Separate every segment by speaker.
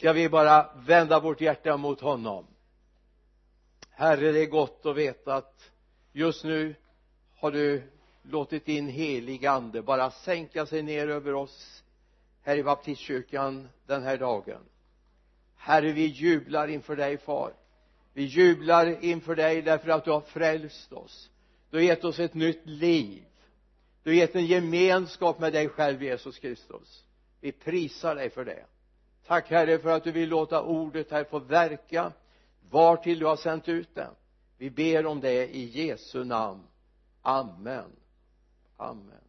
Speaker 1: ska vi bara vända vårt hjärta mot honom. Herre det är gott att veta att just nu har du låtit din helig ande bara sänka sig ner över oss här i baptistkyrkan den här dagen. Herre vi jublar inför dig far. Vi jublar inför dig därför att du har frälst oss. Du har gett oss ett nytt liv. Du har gett en gemenskap med dig själv Jesus Kristus. Vi prisar dig för det tack herre för att du vill låta ordet här få verka var till du har sänt ut det. Vi ber om det i Jesu namn. Amen. Amen.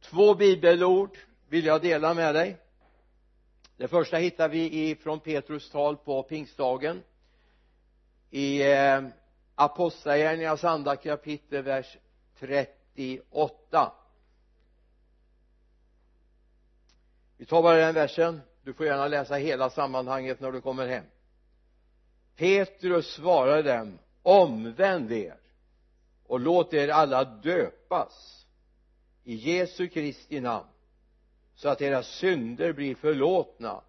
Speaker 1: Två bibelord vill jag dela med dig. Det första hittar vi ifrån Petrus tal på pingstdagen. I eh, apostlagärningarnas andra kapitel vers 38 vi tar bara den versen. Du får gärna läsa hela sammanhanget när du kommer hem. Petrus svarade dem omvänd er och låt er alla döpas i Jesu Kristi namn så att era synder blir förlåtna.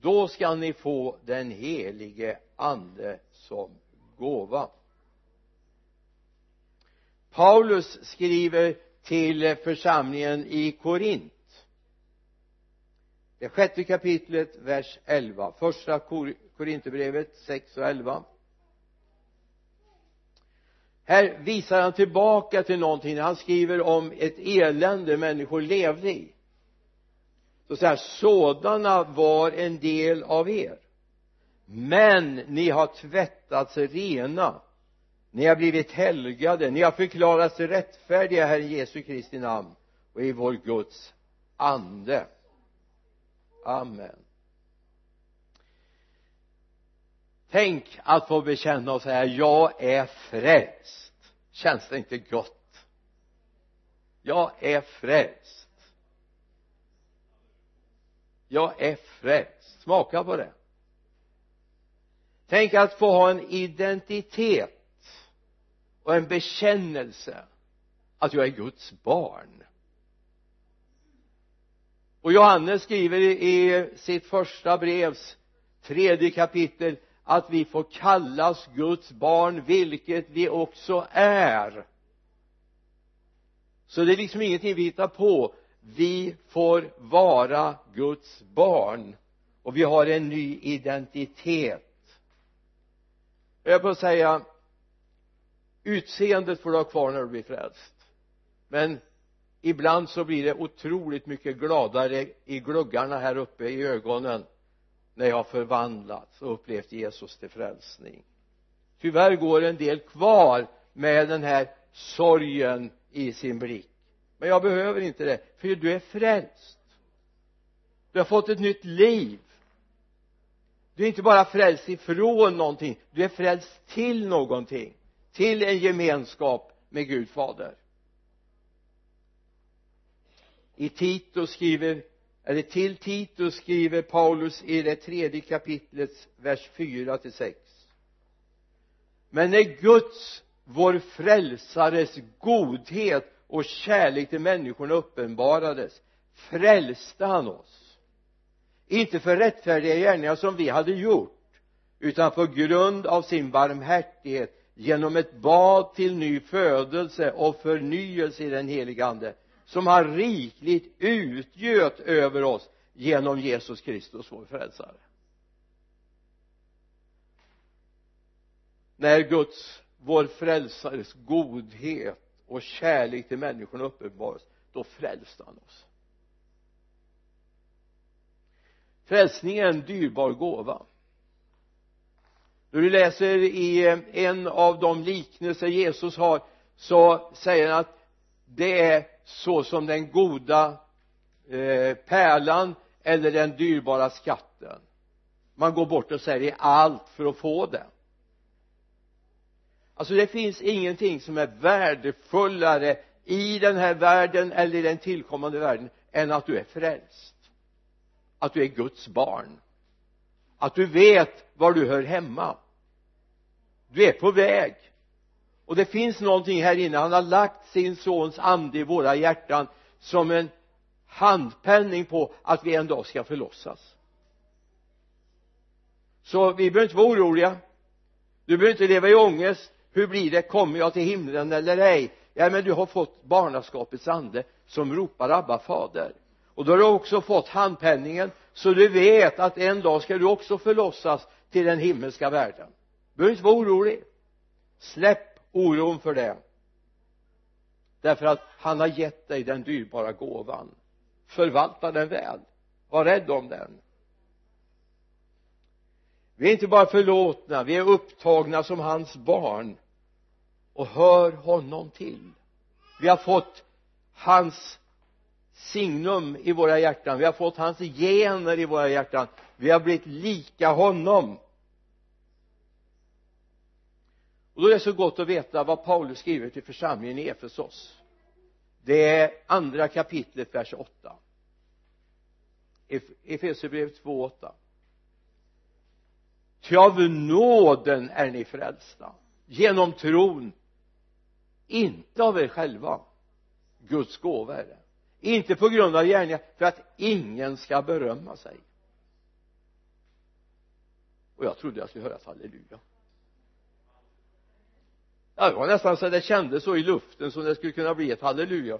Speaker 1: Då skall ni få den helige ande som gåva. Paulus skriver till församlingen i Korint det sjätte kapitlet vers 11 första Kor korinterbrevet 6 och 11 här visar han tillbaka till någonting. Han skriver om ett elände människor levde i. Så säger sådana var en del av er. Men ni har tvättats rena. Ni har blivit helgade. Ni har förklarats rättfärdiga här i Jesu Kristi namn och i vår Guds ande amen. Tänk att få bekänna och säga jag är frälst. Känns det inte gott? Jag är frälst. Jag är frälst. Smaka på det. Tänk att få ha en identitet och en bekännelse att jag är Guds barn och Johannes skriver i sitt första brevs tredje kapitel att vi får kallas Guds barn vilket vi också är. Så det är liksom ingenting vi hittar på. Vi får vara Guds barn. Och vi har en ny identitet. Jag är på att säga utseendet får du ha kvar när du blir frälst. Men ibland så blir det otroligt mycket gladare i gluggarna här uppe i ögonen när jag har förvandlats och upplevt Jesus till frälsning. Tyvärr går en del kvar med den här sorgen i sin blick. Men jag behöver inte det för du är frälst. Du har fått ett nytt liv. Du är inte bara frälst ifrån någonting du är frälst till någonting till en gemenskap med Gud fader i Titus skriver eller till Titus skriver Paulus i det tredje kapitlets vers 4 till 6 men när Guds vår frälsares godhet och kärlek till människorna uppenbarades frälste han oss. Inte för rättfärdiga gärningar som vi hade gjort utan på grund av sin barmhärtighet genom ett bad till ny födelse och förnyelse i den heliga ande som han rikligt utgöt över oss genom Jesus Kristus vår frälsare. När Guds vår frälsares godhet och kärlek till människorna uppenbaras då frälste han oss. Frälsning är en dyrbar gåva. När du läser i eh, en av de liknelser Jesus har så säger han att det är så som den goda eh, pärlan eller den dyrbara skatten. Man går bort och säljer allt för att få den alltså det finns ingenting som är värdefullare i den här världen eller i den tillkommande världen än att du är frälst. Att du är Guds barn. Att du vet var du hör hemma. Du är på väg och det finns någonting här inne. Han har lagt sin sons ande i våra hjärtan som en handpenning på att vi en dag ska förlossas. Så vi behöver inte vara oroliga. Du behöver inte leva i ångest. Hur blir det? Kommer jag till himlen eller ej? Ja men du har fått barnaskapets ande som ropar Abba fader. Och då har du också fått handpenningen så du vet att en dag ska du också förlossas till den himmelska världen. Du behöver inte vara orolig. Släpp oron för det. Därför att han har gett dig den dyrbara gåvan. Förvalta den väl. Var rädd om den. Vi är inte bara förlåtna vi är upptagna som hans barn. Och hör honom till. Vi har fått hans signum i våra hjärtan. Vi har fått hans gener i våra hjärtan. Vi har blivit lika honom. Och då är det så gott att veta vad Paulus skriver till församlingen i Efesos. Det är andra kapitlet vers 8 Efesierbrevet 2.8 ty av nåden är ni frälsta genom tron inte av er själva Guds gåva är det. Inte på grund av gärningar för att ingen ska berömma sig. Och jag trodde jag skulle höra ett halleluja ja, det var nästan så det kändes så i luften som det skulle kunna bli ett halleluja.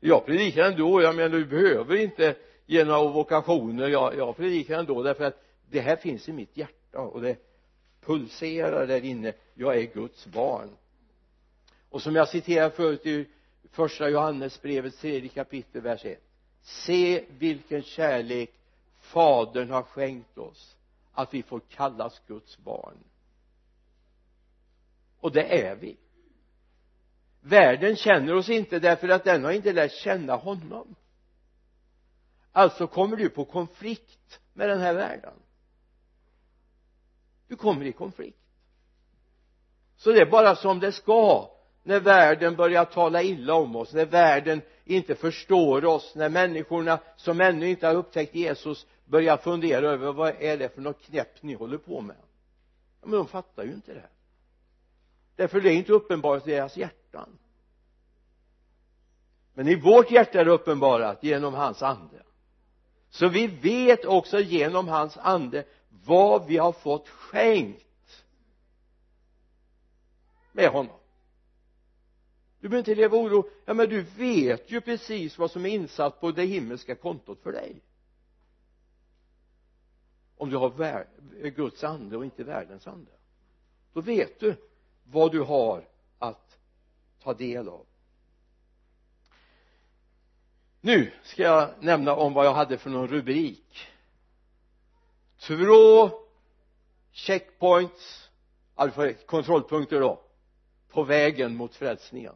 Speaker 1: Jag predikar ändå jag menar du behöver inte ge några vokationer. Jag, jag predikar ändå därför att det här finns i mitt hjärta och det pulserar där inne. Jag är Guds barn. Och som jag citerade förut i första Johannesbrevets tredje kapitel vers 1 se vilken kärlek fadern har skänkt oss att vi får kallas Guds barn och det är vi. Världen känner oss inte därför att den har inte lärt känna honom. Alltså kommer du på konflikt med den här världen. Du kommer i konflikt. Så det är bara som det ska när världen börjar tala illa om oss när världen inte förstår oss när människorna som ännu inte har upptäckt Jesus börjar fundera över vad är det för något knäpp ni håller på med? Ja, men de fattar ju inte det därför det är inte uppenbarat i deras hjärtan. Men i vårt hjärta är det uppenbarat genom hans ande. Så vi vet också genom hans ande vad vi har fått skänkt med honom. Du behöver inte leva oro. Ja men du vet ju precis vad som är insatt på det himmelska kontot för dig. Om du har Guds ande och inte världens ande. Då vet du vad du har att ta del av. Nu ska jag nämna om vad jag hade för någon rubrik. Två checkpoints. Alltså kontrollpunkter då. På vägen mot frälsningen.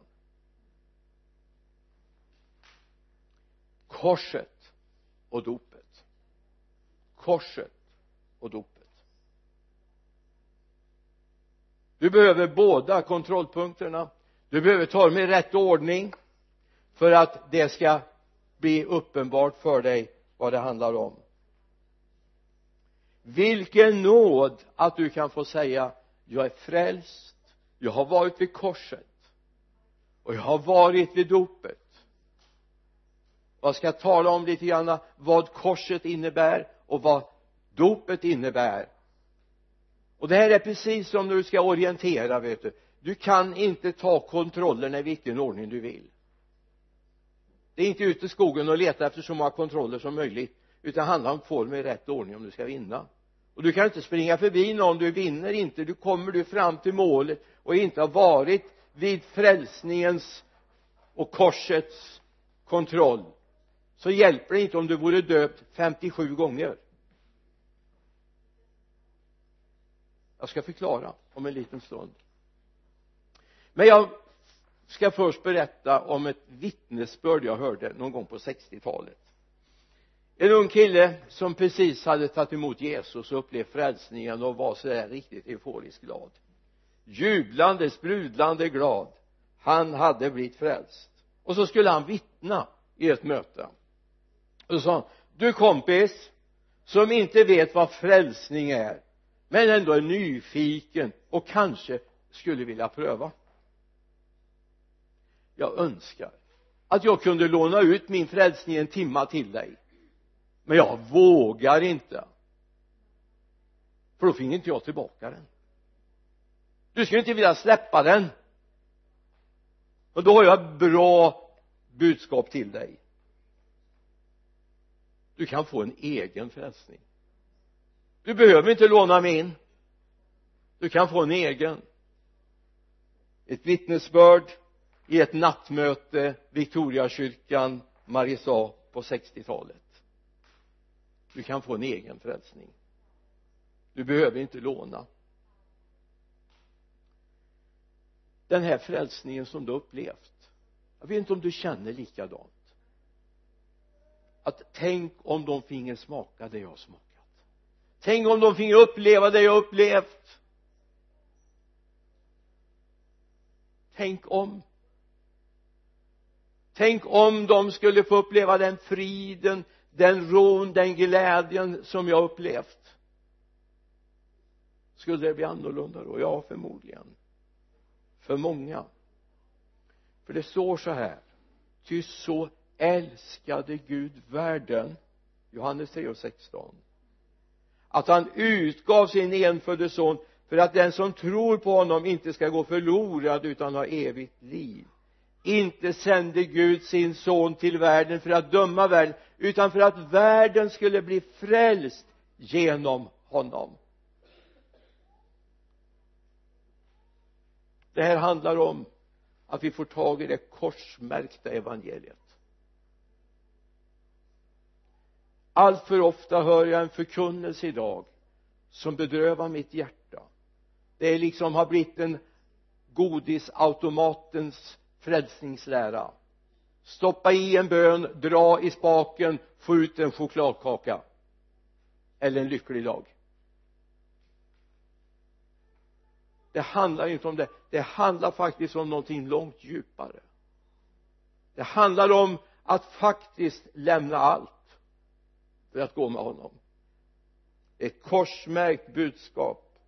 Speaker 1: Korset och dopet. Korset och dopet. Du behöver båda kontrollpunkterna. Du behöver ta dem i rätt ordning för att det ska bli uppenbart för dig vad det handlar om. Vilken nåd att du kan få säga jag är frälst. Jag har varit vid korset. Och jag har varit vid dopet. Jag ska tala om lite grann vad korset innebär och vad dopet innebär och det här är precis som när du ska orientera vet du. Du kan inte ta kontrollerna i vilken ordning du vill. Det är inte ut i skogen och leta efter så många kontroller som möjligt utan det handlar om att få dem i rätt ordning om du ska vinna. Och du kan inte springa förbi någon du vinner inte. Du kommer du fram till målet och inte har varit vid frälsningens och korsets kontroll så hjälper det inte om du vore döpt 57 gånger. Jag ska förklara om en liten stund. Men jag ska först berätta om ett vittnesbörd jag hörde någon gång på 60-talet en ung kille som precis hade tagit emot Jesus och upplevt frälsningen och var sådär riktigt euforiskt glad. Jublande, sprudlande glad. Han hade blivit frälst. Och så skulle han vittna i ett möte. Och så sa han du kompis som inte vet vad frälsning är men ändå är nyfiken och kanske skulle vilja pröva. Jag önskar att jag kunde låna ut min frälsning en timma till dig. Men jag vågar inte. För då finge inte jag tillbaka den. Du skulle inte vilja släppa den. Och då har jag ett bra budskap till dig. Du kan få en egen frälsning du behöver inte låna min. Du kan få en egen. Ett vittnesbörd i ett nattmöte Victoriakyrkan Mariestad på 60-talet du kan få en egen frälsning. Du behöver inte låna. Den här frälsningen som du upplevt jag vet inte om du känner likadant. Att tänk om de finge smaka det jag har smakat tänk om de finge uppleva det jag upplevt. Tänk om. Tänk om de skulle få uppleva den friden den ron, den glädjen som jag upplevt. Skulle det bli annorlunda då? ja förmodligen. För många. För det står så här. Ty så älskade Gud världen Johannes 3 och 16 att han utgav sin enfödde son för att den som tror på honom inte ska gå förlorad utan ha evigt liv. Inte sände Gud sin son till världen för att döma världen utan för att världen skulle bli frälst genom honom. Det här handlar om att vi får tag i det korsmärkta evangeliet. Allt för ofta hör jag en förkunnelse idag som bedrövar mitt hjärta. Det är liksom har blivit en godisautomatens frälsningslära. Stoppa i en bön, dra i spaken, få ut en chokladkaka eller en lycklig dag. Det handlar inte om det. Det handlar faktiskt om någonting långt djupare. Det handlar om att faktiskt lämna allt för att gå med honom. Ett korsmärkt budskap.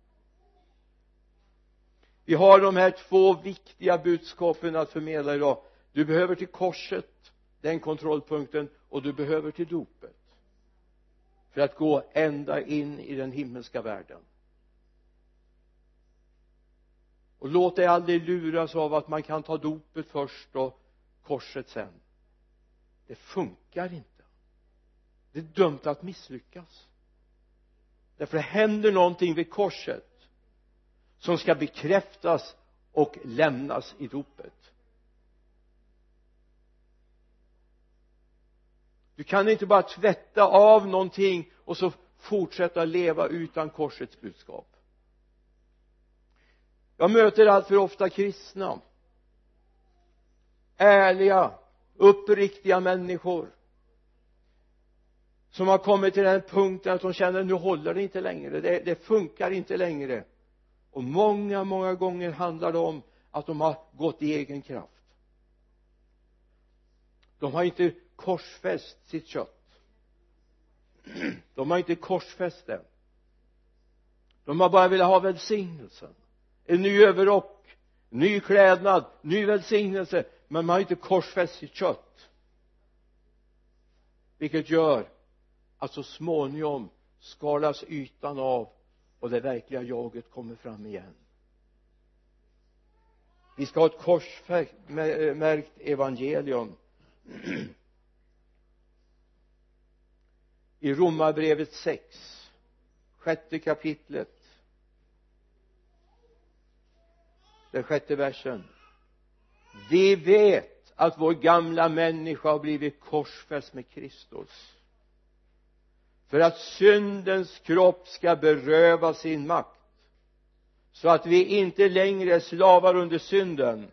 Speaker 1: Vi har de här två viktiga budskapen att förmedla idag. Du behöver till korset den kontrollpunkten och du behöver till dopet för att gå ända in i den himmelska världen. Och låt dig aldrig luras av att man kan ta dopet först och korset sen. Det funkar inte det är dömt att misslyckas. Därför det händer någonting vid korset som ska bekräftas och lämnas i dopet. Du kan inte bara tvätta av någonting och så fortsätta leva utan korsets budskap. Jag möter allt för ofta kristna. Ärliga uppriktiga människor som har kommit till den punkten att de känner nu håller det inte längre det, det funkar inte längre. Och många många gånger handlar det om att de har gått i egen kraft. De har inte korsfäst sitt kött. De har inte korsfäst det. De har bara velat ha välsignelsen. En ny överrock ny klädnad ny välsignelse. Men man har inte korsfäst sitt kött. Vilket gör att så småningom skalas ytan av och det verkliga jaget kommer fram igen. Vi ska ha ett korsmärkt evangelium. I romarbrevet 6 sjätte kapitlet. Den sjätte versen. Vi vet att vår gamla människa har blivit korsfäst med Kristus för att syndens kropp ska beröva sin makt. Så att vi inte längre är slavar under synden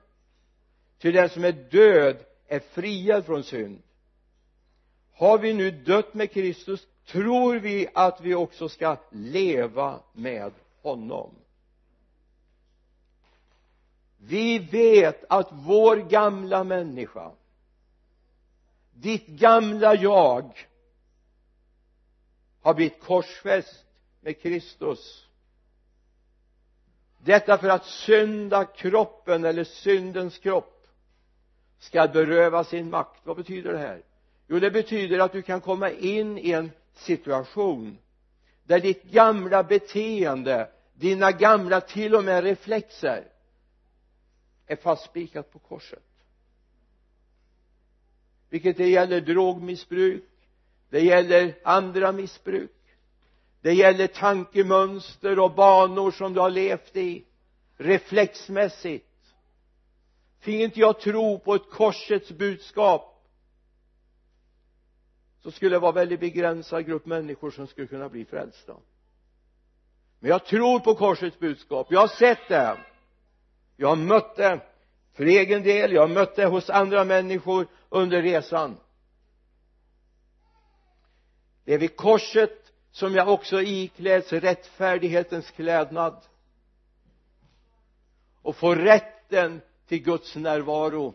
Speaker 1: till den som är död är friad från synd. Har vi nu dött med Kristus tror vi att vi också ska leva med honom. Vi vet att vår gamla människa ditt gamla jag har blivit korsfäst med Kristus. Detta för att synda kroppen eller syndens kropp ska beröva sin makt. Vad betyder det här? Jo det betyder att du kan komma in i en situation där ditt gamla beteende dina gamla till och med reflexer är fastspikat på korset. Vilket det gäller drogmissbruk det gäller andra missbruk. Det gäller tankemönster och banor som du har levt i reflexmässigt. Fick inte jag tro på ett korsets budskap så skulle det vara en väldigt begränsad grupp människor som skulle kunna bli frälsta. Men jag tror på korsets budskap. Jag har sett det jag har mött det. För egen del jag har mött det hos andra människor under resan det är vid korset som jag också ikläds rättfärdighetens klädnad. Och får rätten till Guds närvaro.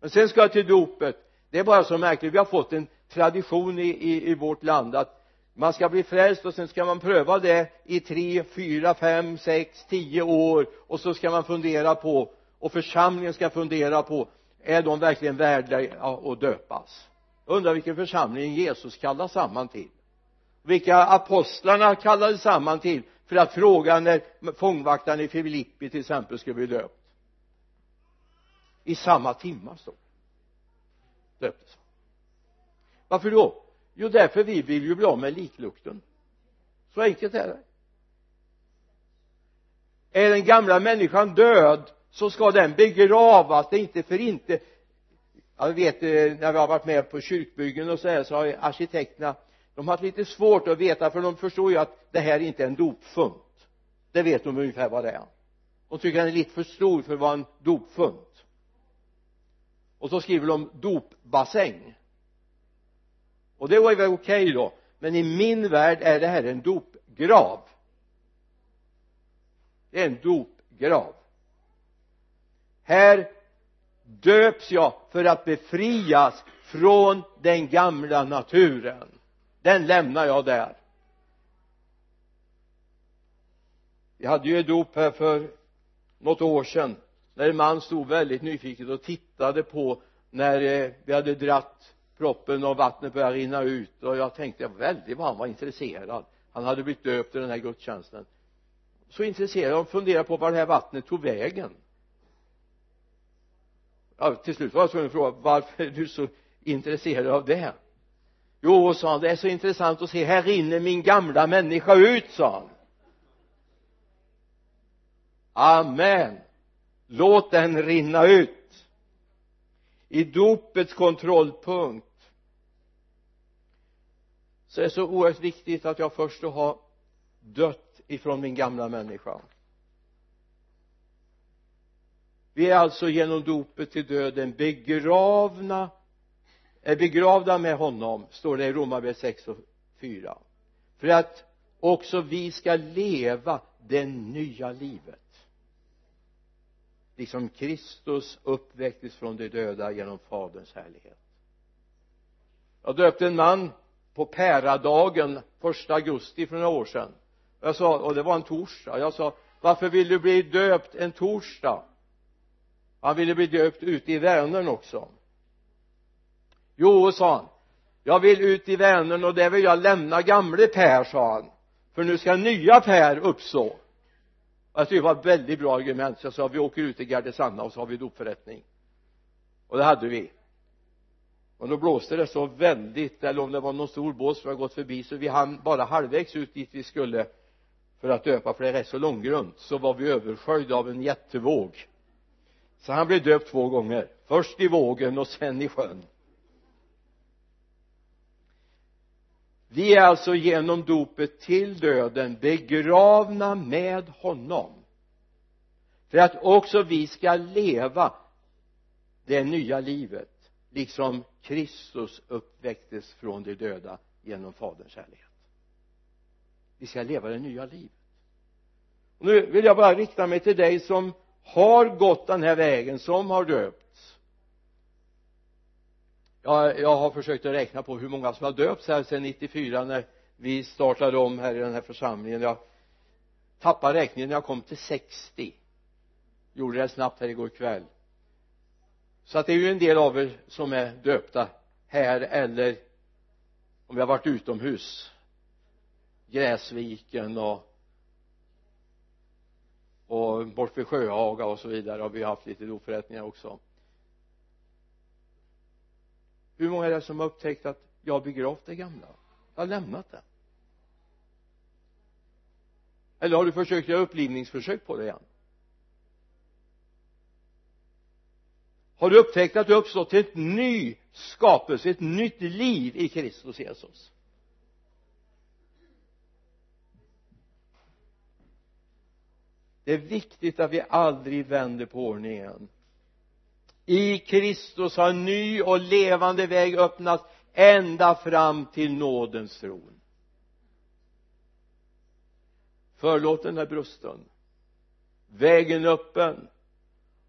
Speaker 1: Men sen ska jag till dopet. Det är bara så märkligt. Vi har fått en tradition i, i, i vårt land att man ska bli frälst och sen ska man pröva det i tre, fyra, fem, sex, tio år. Och så ska man fundera på och församlingen ska fundera på är de verkligen värda att döpas? Undrar vilken församling Jesus kallade samman till. Vilka apostlarna kallade samman till för att fråga när fångvaktaren i Filippi till exempel skulle bli döpt. I samma timma står döptes varför då? Jo därför vi vill ju bli av med liklukten. Så enkelt är det. Är den gamla människan död så ska den begravas. Det är inte för inte jag vet eh, när vi har varit med på kyrkbyggen och så här så har arkitekterna de har haft lite svårt att veta för de förstår ju att det här inte är en dopfunt. Det vet de ungefär vad det är. De tycker den är lite för stor för att vara en dopfunt. Och så skriver de dopbassäng. Och det var ju väl okej okay då men i min värld är det här en dopgrav. Det är en dopgrav. Här döps jag för att befrias från den gamla naturen. Den lämnar jag där. Vi hade ju ett dop här för något år sedan när en man stod väldigt nyfiket och tittade på när eh, vi hade dratt proppen och vattnet började rinna ut och jag tänkte väldigt vad han var intresserad. Han hade blivit döpt i den här gudstjänsten. Så intresserad och funderade på var det här vattnet tog vägen ja, till slut var jag tvungen att fråga varför är du så intresserad av det? Jo sa han det är så intressant att se här rinner min gamla människa ut sa han. Amen. Låt den rinna ut. I dopets kontrollpunkt så är det så oerhört viktigt att jag först har dött ifrån min gamla människa vi är alltså genom dopet till döden begravna är begravda med honom står det i Romarbrevet 6 och 4 för att också vi ska leva det nya livet. Liksom Kristus uppväcktes från de döda genom faderns härlighet. Jag döpte en man på päradagen första augusti för några år sedan. Jag sa och det var en torsdag. Jag sa varför vill du bli döpt en torsdag? Han ville bli döpt ute i Vänern också. Jo sa han. Jag vill ut i Vänern och där vill jag lämna gamle Per sa han. För nu ska nya Per uppstå. Jag tyckte det var ett väldigt bra argument. Så jag sa vi åker ut till Gärdesanna och så har vi dopförrättning. Och det hade vi. Och då blåste det så väldigt eller om det var någon stor båt som hade gått förbi så vi hann bara halvvägs ut dit vi skulle för att döpa för det är rätt så långgrunt. Så var vi översköljda av en jättevåg så han blev döpt två gånger. Först i vågen och sen i sjön. Vi är alltså genom dopet till döden begravna med honom. För att också vi ska leva det nya livet liksom Kristus uppväcktes från de döda genom faderns kärlek. Vi ska leva det nya livet. Och nu vill jag bara rikta mig till dig som har gått den här vägen som har döpts. Jag, jag har försökt att räkna på hur många som har döpts här sedan 94 när vi startade om här i den här församlingen. Jag tappade räkningen när jag kom till 60 gjorde det snabbt här igår kväll. Så att det är ju en del av er som är döpta här eller om vi har varit utomhus. Gräsviken och och bort vid Sjöhaga och så vidare har vi haft lite dopförrättningar också. Hur många är det som har upptäckt att jag har begravt det gamla? Jag har lämnat det. Eller har du försökt göra upplivningsförsök på det igen? Har du upptäckt att du har uppstått till ett ny skapelse, ett nytt liv i Kristus Jesus? Det är viktigt att vi aldrig vänder på ordningen i Kristus har en ny och levande väg öppnats ända fram till nådens tron. Förlåten är brusten vägen är öppen.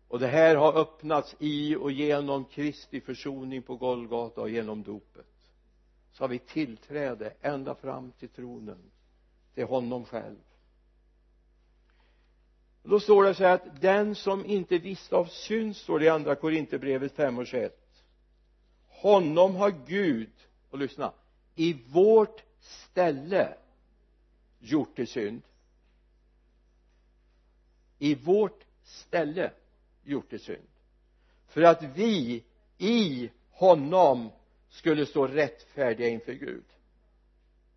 Speaker 1: Och det här har öppnats i och genom Kristi försoning på Golgata och genom dopet. Så har vi tillträde ända fram till tronen. Till honom själv då står det så här att den som inte visste av synd står det i andra korinterbrevet 5 och 21 honom har Gud och lyssna i vårt ställe gjort till synd. I vårt ställe gjort till synd. För att vi i honom skulle stå rättfärdiga inför Gud.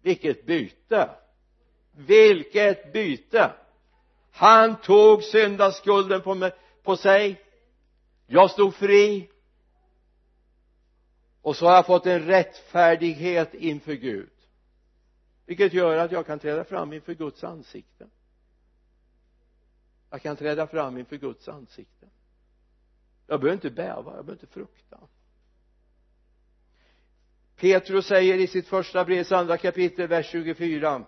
Speaker 1: Vilket byte! Vilket byte! Han tog syndaskulden på, mig, på sig. Jag stod fri. Och så har jag fått en rättfärdighet inför Gud. Vilket gör att jag kan träda fram inför Guds ansikte. Jag kan träda fram inför Guds ansikte. Jag behöver inte bäva, jag behöver inte frukta. Petrus säger i sitt första brevs andra kapitel vers 24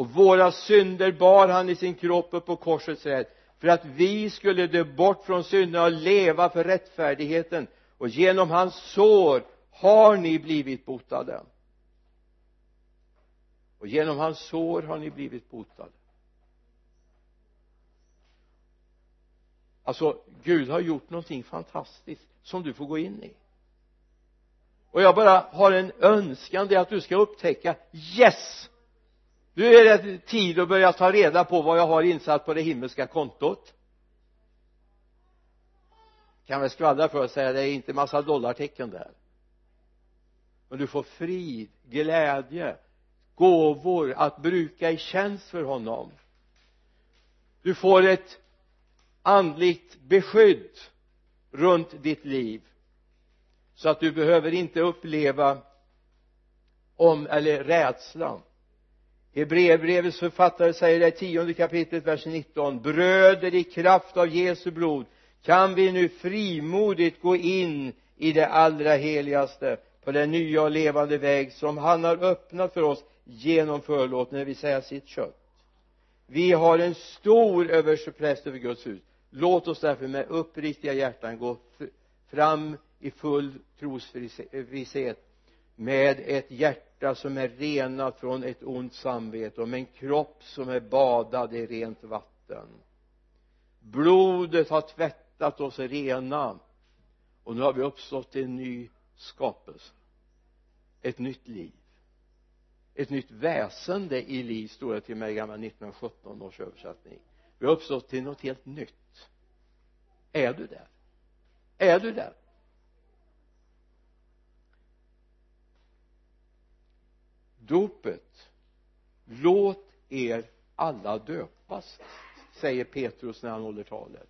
Speaker 1: och våra synder bar han i sin kropp upp på korsets träd för att vi skulle dö bort från synderna och leva för rättfärdigheten. Och genom hans sår har ni blivit botade. Och genom hans sår har ni blivit botade. Alltså Gud har gjort någonting fantastiskt som du får gå in i. Och jag bara har en önskan det är att du ska upptäcka yes! Nu är det tid att börja ta reda på vad jag har insatt på det himmelska kontot. Kan väl skvallra för att säga det är inte massa dollartecken där. Men du får frid, glädje, gåvor att bruka i tjänst för honom. Du får ett andligt beskydd runt ditt liv så att du behöver inte uppleva om eller rädslan. Hebreerbrevets författare säger det i tionde kapitlet vers 19 bröder i kraft av Jesu blod kan vi nu frimodigt gå in i det allra heligaste på den nya och levande väg som han har öppnat för oss genom förlåten, det vill säga sitt kött. Vi har en stor överstepräst över Guds hus. Låt oss därför med uppriktiga hjärtan gå fram i full trosvisshet med ett hjärta som är renat från ett ont samvete och med en kropp som är badad i rent vatten. Blodet har tvättat oss rena och nu har vi uppstått till en ny skapelse. Ett nytt liv. Ett nytt väsende i liv står det till mig i gamla 1917 års översättning. Vi har uppstått till något helt nytt. Är du där? Är du där? Dopet. Låt er alla döpas säger Petrus när han håller talet.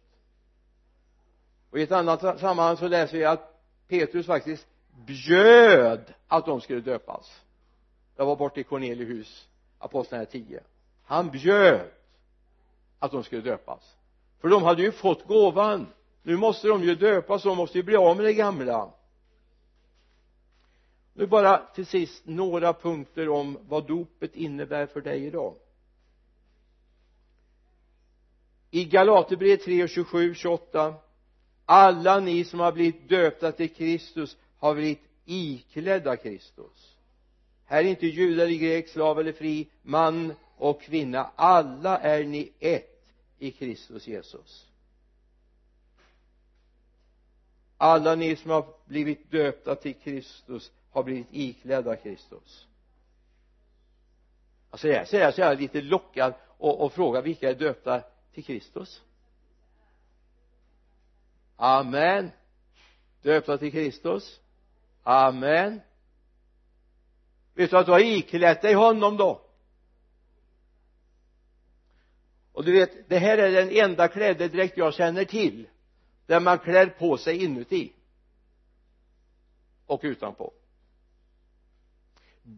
Speaker 1: Och i ett annat sammanhang så läser vi att Petrus faktiskt bjöd att de skulle döpas. Det var borta i Cornelius apostlagärningarna 10 han bjöd att de skulle döpas. För de hade ju fått gåvan. Nu måste de ju döpas de måste ju bli av med det gamla nu bara till sist några punkter om vad dopet innebär för dig idag. I Galaterbrevet 3 och 27, 28 alla ni som har blivit döpta till Kristus har blivit iklädda Kristus. Här är inte jude eller grek, slav eller fri, man och kvinna. Alla är ni ett i Kristus Jesus. Alla ni som har blivit döpta till Kristus har blivit iklädda Kristus. Alltså säger alltså, här så är lite lockad och, och frågar vilka är döpta till Kristus. Amen. Döpta till Kristus. Amen. Vet du att du har iklätt dig honom då? Och du vet det här är den enda klädedräkt jag känner till där man klär på sig inuti och utanpå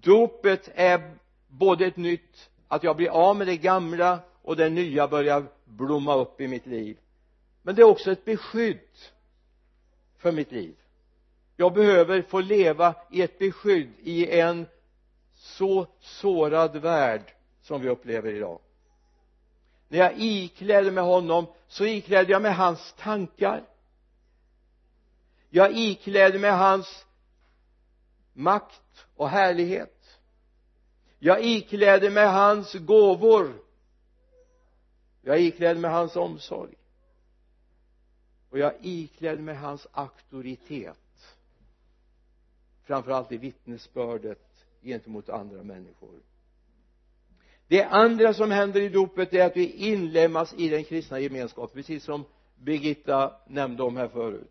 Speaker 1: dopet är både ett nytt att jag blir av med det gamla och det nya börjar blomma upp i mitt liv. Men det är också ett beskydd för mitt liv. Jag behöver få leva i ett beskydd i en så sårad värld som vi upplever idag. När jag ikläder mig honom så iklädde jag mig hans tankar. Jag ikläder mig hans makt och härlighet. Jag ikläder mig hans gåvor. Jag ikläder mig hans omsorg. Och jag ikläder mig hans auktoritet. Framförallt i vittnesbördet gentemot andra människor. Det andra som händer i dopet är att vi inlemmas i den kristna gemenskapen precis som Birgitta nämnde om här förut.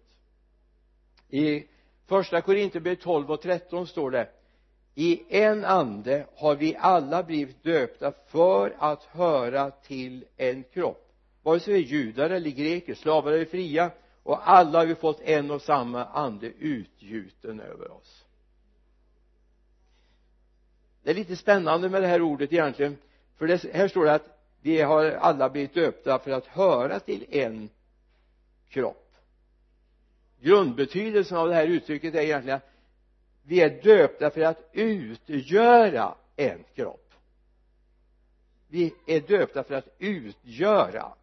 Speaker 1: I första Korinthierbrevet 12 och 13 står det i en ande har vi alla blivit döpta för att höra till en kropp. Vare sig vi är judar eller greker, slavar eller fria och alla har vi fått en och samma ande utgjuten över oss. Det är lite spännande med det här ordet egentligen för det, här står det att vi har alla blivit döpta för att höra till en kropp grundbetydelsen av det här uttrycket är egentligen att vi är döpta för att utgöra en kropp. Vi är döpta för att utgöra.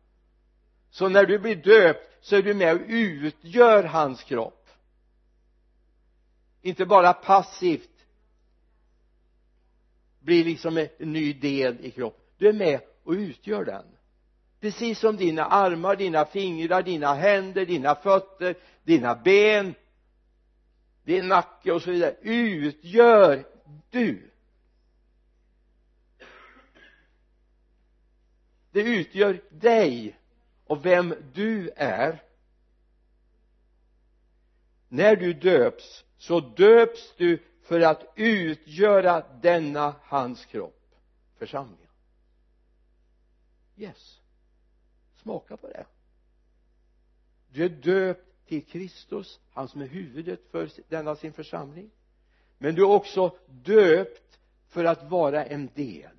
Speaker 1: Så när du blir döpt så är du med och utgör hans kropp. Inte bara passivt blir liksom en ny del i kroppen. Du är med och utgör den precis som dina armar, dina fingrar, dina händer, dina fötter, dina ben din nacke och så vidare utgör du. Det utgör dig och vem du är. När du döps så döps du för att utgöra denna hans kropp församlingen. Yes smaka på det. Du är döpt till Kristus han som är huvudet för denna sin församling. Men du är också döpt för att vara en del.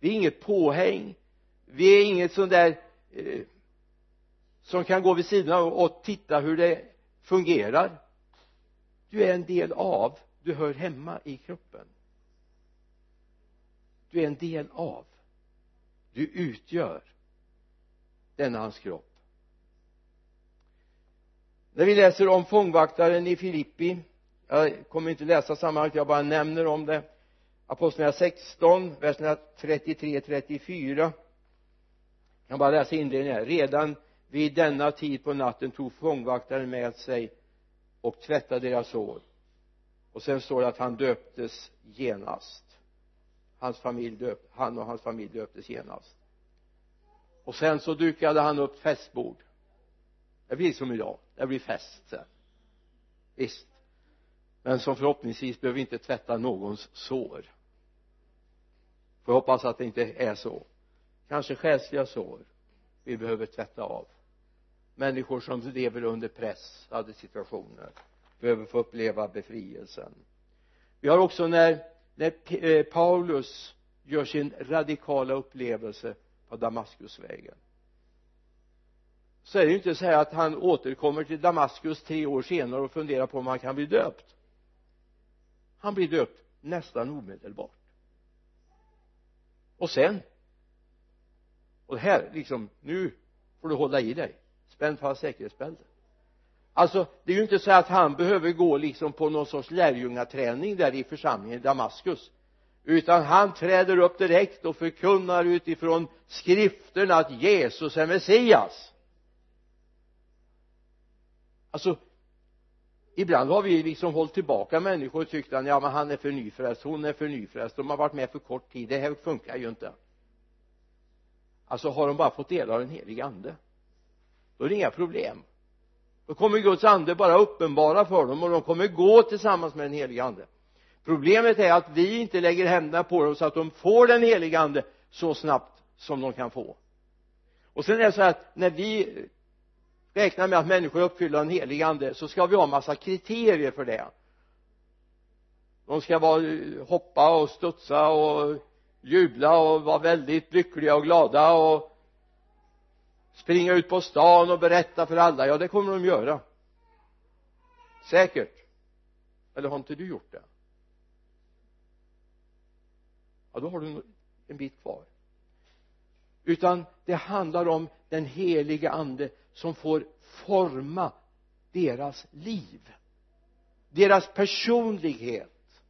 Speaker 1: Vi är inget påhäng. Vi är inget sånt där eh, som kan gå vid sidan av och titta hur det fungerar. Du är en del av du hör hemma i kroppen. Du är en del av du utgör denna hans kropp. När vi läser om fångvaktaren i Filippi jag kommer inte läsa sammanhanget jag bara nämner om det. Apostlagärningarna 16 verserna 33 34 jag kan bara läsa inledningen här. Redan vid denna tid på natten tog fångvaktaren med sig och tvättade deras sår och sen står det att han döptes genast hans familj döp, han och hans familj döptes genast och sen så dukade han upp festbord. Det blir som idag. Det blir fest sen. Visst. Men som förhoppningsvis behöver inte tvätta någons sår. Får hoppas att det inte är så. Kanske själsliga sår vi behöver tvätta av. Människor som lever under pressade situationer behöver få uppleva befrielsen. Vi har också när, när eh, Paulus gör sin radikala upplevelse på Damaskusvägen. Så är det ju inte så här att han återkommer till Damaskus tre år senare och funderar på om han kan bli döpt. Han blir döpt nästan omedelbart. Och sen och här liksom nu får du hålla i dig. Spänn fast säkerhetsbältet alltså det är ju inte så att han behöver gå liksom på någon sorts lärjungaträning där i församlingen i Damaskus. Utan han träder upp direkt och förkunnar utifrån skrifterna att Jesus är Messias. Alltså ibland har vi liksom hållit tillbaka människor och tyckt att ja men han är för nyfrälst, hon är för nyfrälst, de har varit med för kort tid, det här funkar ju inte. Alltså har de bara fått del av den helige ande då är det inga problem då kommer Guds ande bara uppenbara för dem och de kommer gå tillsammans med den helige ande. Problemet är att vi inte lägger händerna på dem så att de får den helige ande så snabbt som de kan få. Och sen är det så att när vi räknar med att människor uppfyller den helige ande så ska vi ha massa kriterier för det. De ska vara, hoppa och studsa och jubla och vara väldigt lyckliga och glada och springa ut på stan och berätta för alla. Ja det kommer de göra. Säkert. Eller har inte du gjort det? Ja då har du en bit kvar. Utan det handlar om den heliga ande som får forma deras liv. Deras personlighet.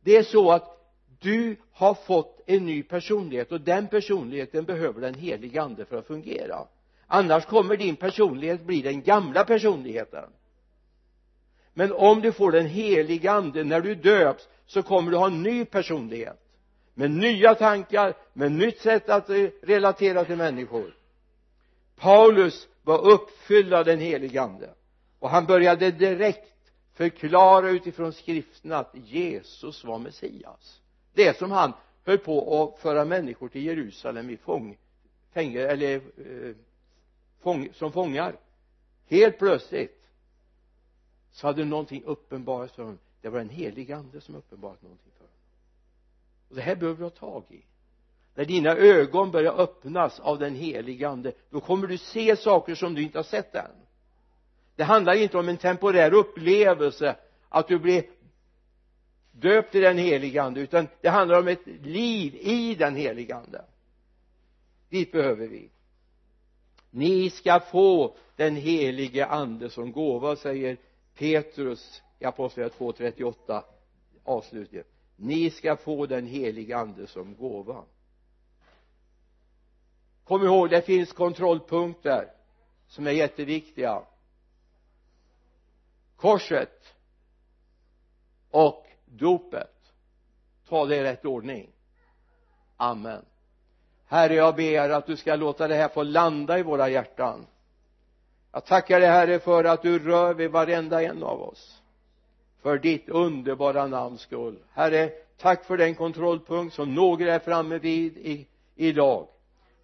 Speaker 1: Det är så att du har fått en ny personlighet och den personligheten behöver den helige ande för att fungera. Annars kommer din personlighet bli den gamla personligheten. Men om du får den helige ande när du döps så kommer du ha en ny personlighet. Med nya tankar med nytt sätt att eh, relatera till människor. Paulus var uppfylld av den helige ande. Och han började direkt förklara utifrån skriften att Jesus var Messias det som han höll på att föra människor till Jerusalem i fång, fäng, eller eh, fång, som fångar. Helt plötsligt så hade någonting uppenbarats för honom. Det var den helige ande som uppenbarat någonting för honom. Och det här behöver du ha tag i. När dina ögon börjar öppnas av den helige ande då kommer du se saker som du inte har sett än. Det handlar inte om en temporär upplevelse att du blir döpt i den helige ande utan det handlar om ett liv i den helige ande. Dit behöver vi. Ni ska få den helige ande som gåva säger Petrus i apostlagärningarna 2.38 avslutningen ni ska få den helige ande som gåva. Kom ihåg det finns kontrollpunkter som är jätteviktiga. Korset och dopet. Ta det i rätt ordning. Amen. Herre jag ber att du ska låta det här få landa i våra hjärtan. Jag tackar dig herre för att du rör vid varenda en av oss. För ditt underbara namns skull. Herre tack för den kontrollpunkt som några är framme vid i, idag.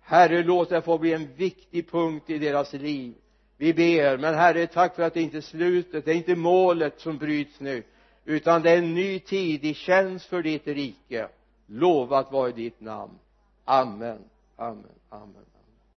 Speaker 1: Herre låt det få bli en viktig punkt i deras liv. Vi ber men herre tack för att det inte är slutet det är inte målet som bryts nu utan det är en ny tid i tjänst för ditt rike. Lovat vare ditt namn. Amen. Amen. Amen.